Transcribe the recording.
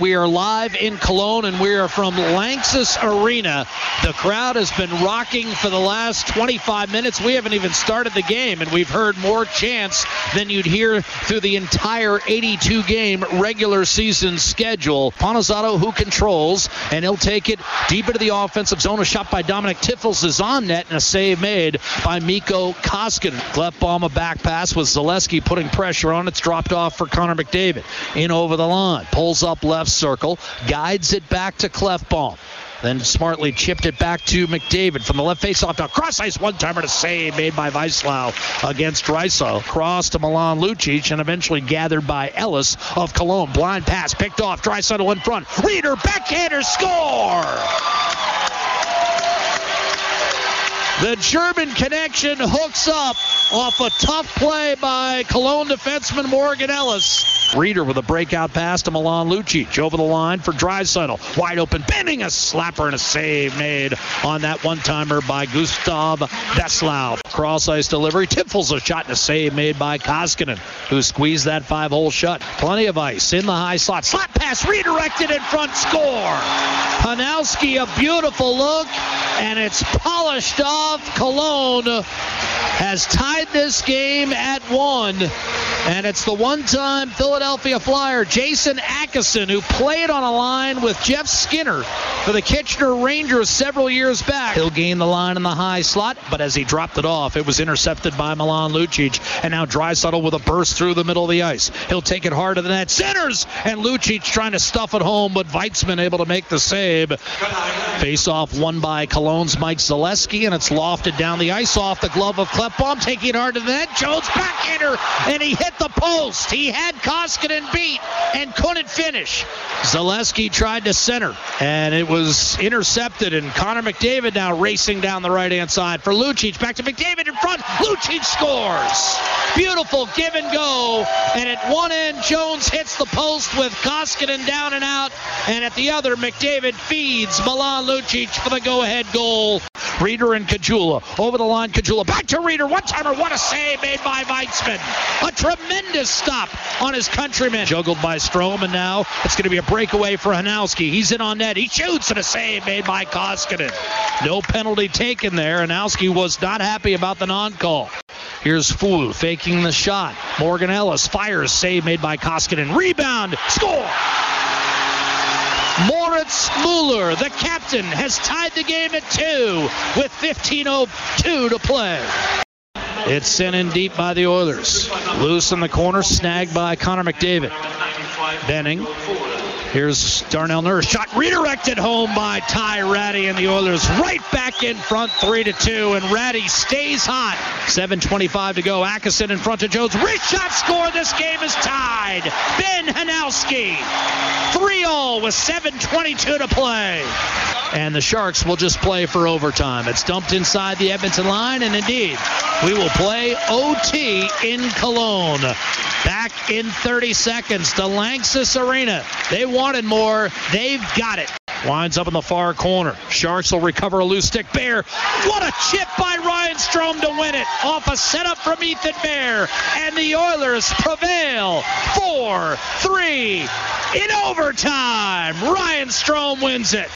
We are live in Cologne and we are from Lanxess Arena. The crowd has been rocking for the last 25 minutes. We haven't even started the game and we've heard more chants than you'd hear through the entire 82 game regular season schedule. Ponizzotto who controls and he'll take it deep into the offensive zone. A shot by Dominic Tiffels is on net and a save made by Mikko Koskinen. Klefbom a back pass with Zalewski putting pressure on. It's dropped off for Connor McDavid. In over the line. Pulls up left circle, guides it back to Klefbom. Then smartly chipped it back to McDavid from the left faceoff. Now cross ice one timer to save made by Wesslau against Draisaitl. Cross to Milan Lucic and eventually gathered by Ellis of Cologne. Blind pass picked off. Draisaitl in front. Rieder backhander score. The German connection hooks up off a tough play by Cologne defenseman Morgan Ellis. Rieder with a breakout pass to Milan Lucic over the line for Draisaitl. Wide open, bending a slapper and a save made on that one-timer by Gustav Wesslau. Cross ice delivery. Tiffels a shot and a save made by Koskinen, who squeezed that five-hole shut. Plenty of ice in the high slot. Slap pass redirected in front. Score. Hanowski a beautiful look, and it's polished off. Cologne has tied this game at one. And it's the one time Philadelphia Flyer, Jason Akeson, who played on a line with Jeff Skinner for the Kitchener Rangers several years back. He'll gain the line in the high slot, but as he dropped it off, it was intercepted by Milan Lucic. And now Draisaitl with a burst through the middle of the ice. He'll take it hard to the net. Centers! And Lucic trying to stuff it home, but Weitzmann able to make the save. Face off won by Cologne's Mike Zalewski, and it's lofted down the ice off the glove of Klefbom, taking it hard to the net. Jones backhander, and he hit the post. He had Koskinen beat and couldn't finish. Zalewski tried to center, and it was intercepted. And Connor McDavid now racing down the right hand side for Lucic. Back to McDavid in front. Lucic scores. Beautiful give and go. And at one end, Jones hits the post with Koskinen down and out. And at the other, McDavid feeds Milan Lucic for the go ahead goal. Rieder and Caggiula. Over the line, Caggiula. Back to Rieder. One timer. What a save made by Weitzmann. A tremendous stop on his countryman. Juggled by Strome, and now it's going to be a breakaway for Hanowski. He's in on net. He shoots, and a save made by Koskinen. No penalty taken there. Hanowski was not happy about the non call. Here's Fool faking the shot. Morgan Ellis fires. Save made by Koskinen. Rebound. Score. Moritz Mueller, the captain, has tied the game at two with 15.02 to play. It's sent in deep by the Oilers. Loose in the corner, snagged by Connor McDavid. Benning. Here's Darnell Nurse. Shot redirected home by Ty Rattie and the Oilers right back in front, three to two. And Rattie stays hot. 7:25 to go. Akeson in front of Jones. Wrist shot score. This game is tied. Ben Hanowski. 3-all with 7:22 to play. And the Sharks will just play for overtime. It's dumped inside the Edmonton line, and indeed, we will play OT in Cologne. Back in 30 seconds to Lanxess Arena. They wanted more. They've got it. Winds up in the far corner. Sharks will recover a loose stick. Bear. What a chip by Ryan Strome to win it. Off a setup from Ethan Bear. And the Oilers prevail. 4 3 in overtime. Ryan Strome wins it.